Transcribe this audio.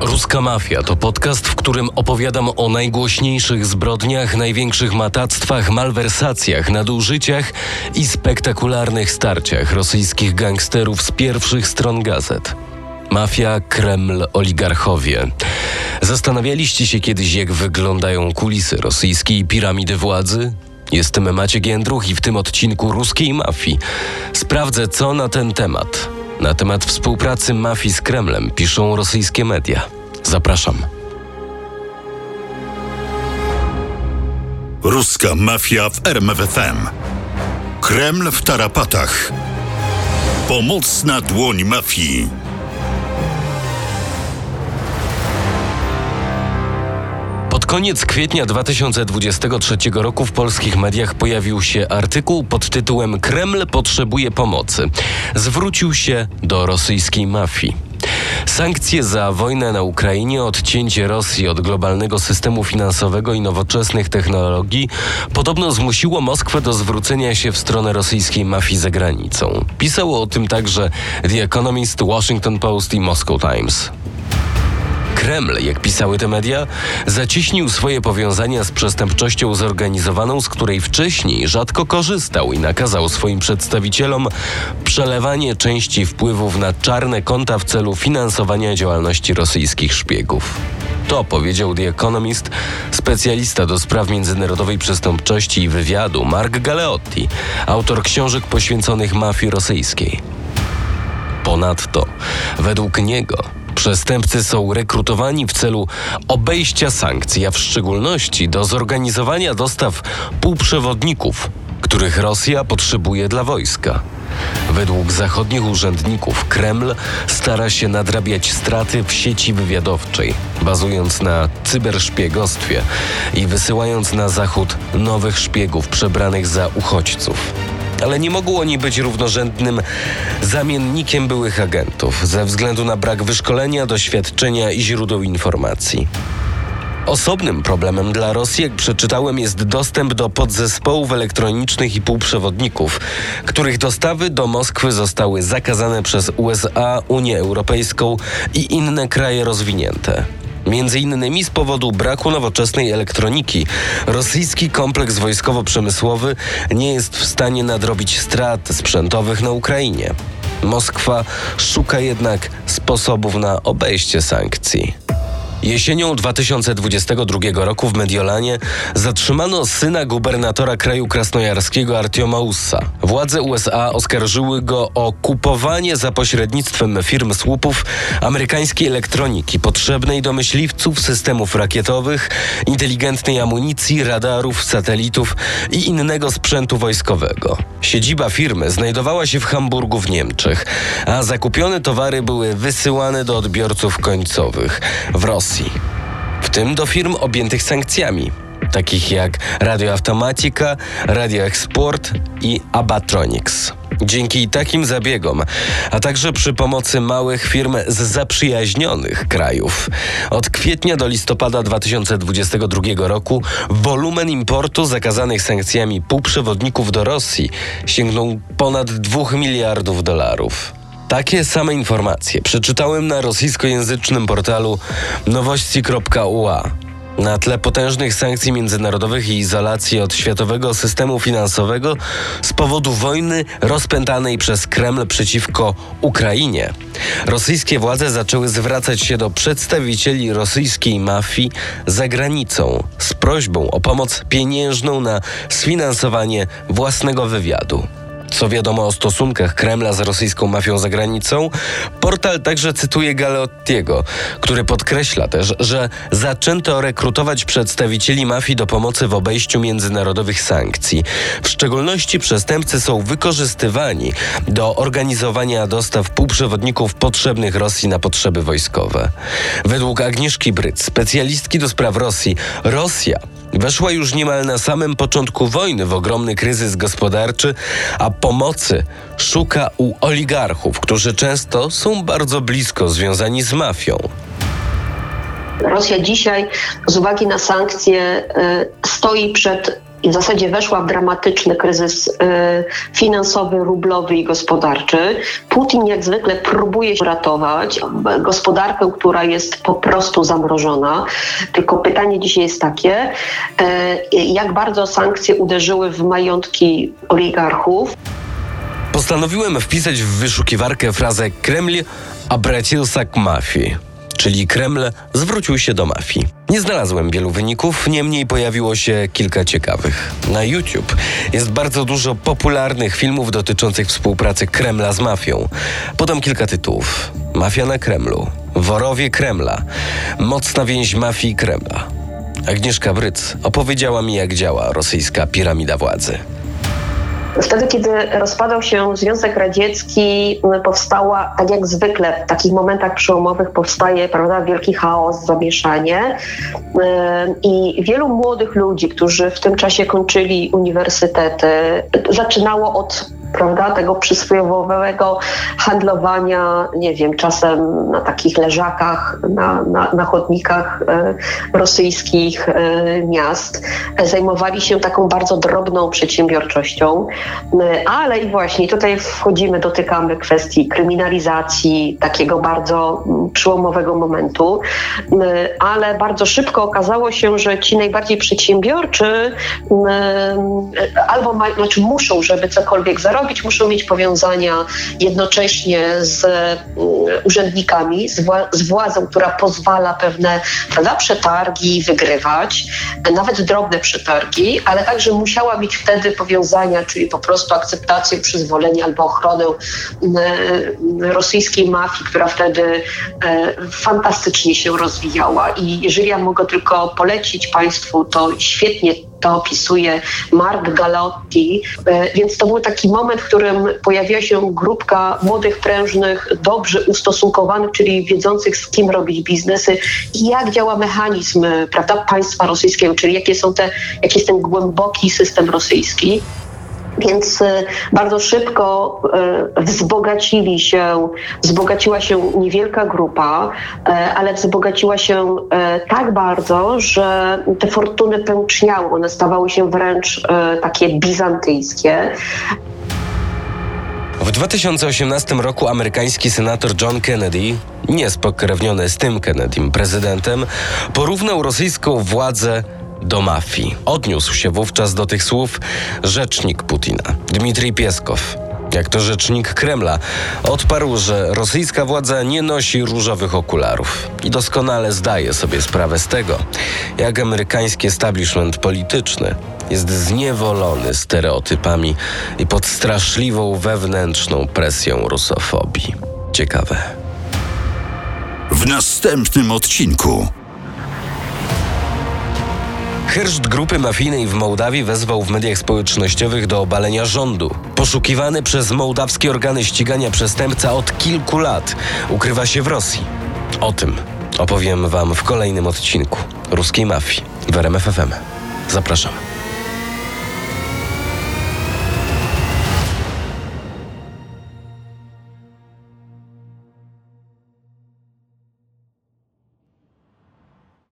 Ruska Mafia to podcast, w którym opowiadam o najgłośniejszych zbrodniach, największych matactwach, malwersacjach, nadużyciach i spektakularnych starciach rosyjskich gangsterów z pierwszych stron gazet. Mafia, Kreml, oligarchowie. Zastanawialiście się kiedyś, jak wyglądają kulisy rosyjskiej piramidy władzy? Jestem Maciek Jędruch i w tym odcinku ruskiej mafii sprawdzę, co na ten temat na temat współpracy mafii z Kremlem piszą rosyjskie media. Zapraszam. Ruska mafia w RMFFM. Kreml w tarapatach. Pomocna dłoń mafii. Koniec kwietnia 2023 roku w polskich mediach pojawił się artykuł pod tytułem Kreml potrzebuje pomocy. Zwrócił się do rosyjskiej mafii. Sankcje za wojnę na Ukrainie, odcięcie Rosji od globalnego systemu finansowego i nowoczesnych technologii podobno zmusiło Moskwę do zwrócenia się w stronę rosyjskiej mafii za granicą. Pisało o tym także The Economist, Washington Post i Moscow Times. Kreml, jak pisały te media, zaciśnił swoje powiązania z przestępczością zorganizowaną, z której wcześniej rzadko korzystał i nakazał swoim przedstawicielom przelewanie części wpływów na czarne konta w celu finansowania działalności rosyjskich szpiegów. To powiedział The Economist, specjalista do spraw międzynarodowej przestępczości i wywiadu Mark Galeotti, autor książek poświęconych mafii rosyjskiej. Ponadto, według niego, Przestępcy są rekrutowani w celu obejścia sankcji, a w szczególności do zorganizowania dostaw półprzewodników, których Rosja potrzebuje dla wojska. Według zachodnich urzędników Kreml stara się nadrabiać straty w sieci wywiadowczej, bazując na cyberszpiegostwie i wysyłając na zachód nowych szpiegów przebranych za uchodźców ale nie mogą oni być równorzędnym zamiennikiem byłych agentów ze względu na brak wyszkolenia, doświadczenia i źródeł informacji. Osobnym problemem dla Rosji, jak przeczytałem, jest dostęp do podzespołów elektronicznych i półprzewodników, których dostawy do Moskwy zostały zakazane przez USA, Unię Europejską i inne kraje rozwinięte. Między innymi z powodu braku nowoczesnej elektroniki, rosyjski kompleks wojskowo-przemysłowy nie jest w stanie nadrobić strat sprzętowych na Ukrainie. Moskwa szuka jednak sposobów na obejście sankcji. Jesienią 2022 roku w Mediolanie zatrzymano syna gubernatora kraju krasnojarskiego Artioma Ussa. Władze USA oskarżyły go o kupowanie za pośrednictwem firm słupów amerykańskiej elektroniki potrzebnej do myśliwców, systemów rakietowych, inteligentnej amunicji, radarów, satelitów i innego sprzętu wojskowego. Siedziba firmy znajdowała się w Hamburgu w Niemczech, a zakupione towary były wysyłane do odbiorców końcowych w Rosji. Rosji, w tym do firm objętych sankcjami, takich jak Radio Automatica, Radio Export i Abatronics. Dzięki takim zabiegom, a także przy pomocy małych firm z zaprzyjaźnionych krajów, od kwietnia do listopada 2022 roku wolumen importu zakazanych sankcjami półprzewodników do Rosji sięgnął ponad 2 miliardów dolarów. Takie same informacje przeczytałem na rosyjskojęzycznym portalu nowości.ua. Na tle potężnych sankcji międzynarodowych i izolacji od światowego systemu finansowego z powodu wojny rozpętanej przez Kreml przeciwko Ukrainie, rosyjskie władze zaczęły zwracać się do przedstawicieli rosyjskiej mafii za granicą z prośbą o pomoc pieniężną na sfinansowanie własnego wywiadu. Co wiadomo o stosunkach Kremla z rosyjską mafią za granicą, portal także cytuje Galeottiego, który podkreśla też, że zaczęto rekrutować przedstawicieli mafii do pomocy w obejściu międzynarodowych sankcji. W szczególności przestępcy są wykorzystywani do organizowania dostaw półprzewodników potrzebnych Rosji na potrzeby wojskowe. Według Agnieszki Bryc, specjalistki do spraw Rosji, Rosja weszła już niemal na samym początku wojny w ogromny kryzys gospodarczy, a pomocy szuka u oligarchów, którzy często są bardzo blisko związani z mafią. Rosja dzisiaj z uwagi na sankcje e, stoi przed i w zasadzie weszła w dramatyczny kryzys y, finansowy, rublowy i gospodarczy. Putin jak zwykle próbuje się ratować gospodarkę, która jest po prostu zamrożona. Tylko pytanie dzisiaj jest takie, y, jak bardzo sankcje uderzyły w majątki oligarchów. Postanowiłem wpisać w wyszukiwarkę frazę Kreml обратился к mafii, czyli Kreml zwrócił się do mafii. Nie znalazłem wielu wyników, niemniej pojawiło się kilka ciekawych. Na YouTube jest bardzo dużo popularnych filmów dotyczących współpracy Kremla z mafią. Podam kilka tytułów. Mafia na Kremlu, Worowie Kremla, Mocna więź mafii Kremla. Agnieszka Bryc opowiedziała mi, jak działa rosyjska piramida władzy. Wtedy, kiedy rozpadał się Związek Radziecki, powstała, tak jak zwykle w takich momentach przełomowych powstaje prawda, wielki chaos, zamieszanie. I wielu młodych ludzi, którzy w tym czasie kończyli uniwersytety, zaczynało od prawda, tego przysłowiowego handlowania, nie wiem, czasem na takich leżakach, na, na, na chodnikach e, rosyjskich e, miast. Zajmowali się taką bardzo drobną przedsiębiorczością, e, ale i właśnie tutaj wchodzimy, dotykamy kwestii kryminalizacji, takiego bardzo mm, przyłomowego momentu, e, ale bardzo szybko okazało się, że ci najbardziej przedsiębiorczy e, albo ma, znaczy muszą, żeby cokolwiek zarobić, robić, muszą mieć powiązania jednocześnie z mm, urzędnikami, z, wła z władzą, która pozwala pewne prawda, przetargi wygrywać, nawet drobne przetargi, ale także musiała mieć wtedy powiązania, czyli po prostu akceptację, przyzwolenie albo ochronę mm, rosyjskiej mafii, która wtedy e, fantastycznie się rozwijała. I jeżeli ja mogę tylko polecić Państwu, to świetnie to opisuje Mark Galotti, e, więc to był taki moment, w którym pojawiła się grupka młodych, prężnych, dobrze ustosunkowanych, czyli wiedzących z kim robić biznesy i jak działa mechanizm prawda, państwa rosyjskiego, czyli jakie są te, jaki jest ten głęboki system rosyjski. Więc e, bardzo szybko e, wzbogacili się, wzbogaciła się niewielka grupa, e, ale wzbogaciła się tak bardzo, że te fortuny pęczniały, one stawały się wręcz takie bizantyjskie. W 2018 roku amerykański senator John Kennedy, niespokrewniony z tym Kennedym prezydentem, porównał rosyjską władzę do mafii. Odniósł się wówczas do tych słów rzecznik Putina, Dmitrij Pieskow. Jak to rzecznik Kremla, odparł, że rosyjska władza nie nosi różowych okularów i doskonale zdaje sobie sprawę z tego, jak amerykański establishment polityczny jest zniewolony stereotypami i pod straszliwą wewnętrzną presją rusofobii. Ciekawe. W następnym odcinku. Herszt grupy mafijnej w Mołdawii wezwał w mediach społecznościowych do obalenia rządu. Poszukiwany przez mołdawskie organy ścigania przestępca od kilku lat ukrywa się w Rosji. O tym opowiem Wam w kolejnym odcinku Ruskiej Mafii w RMFFM. Zapraszam.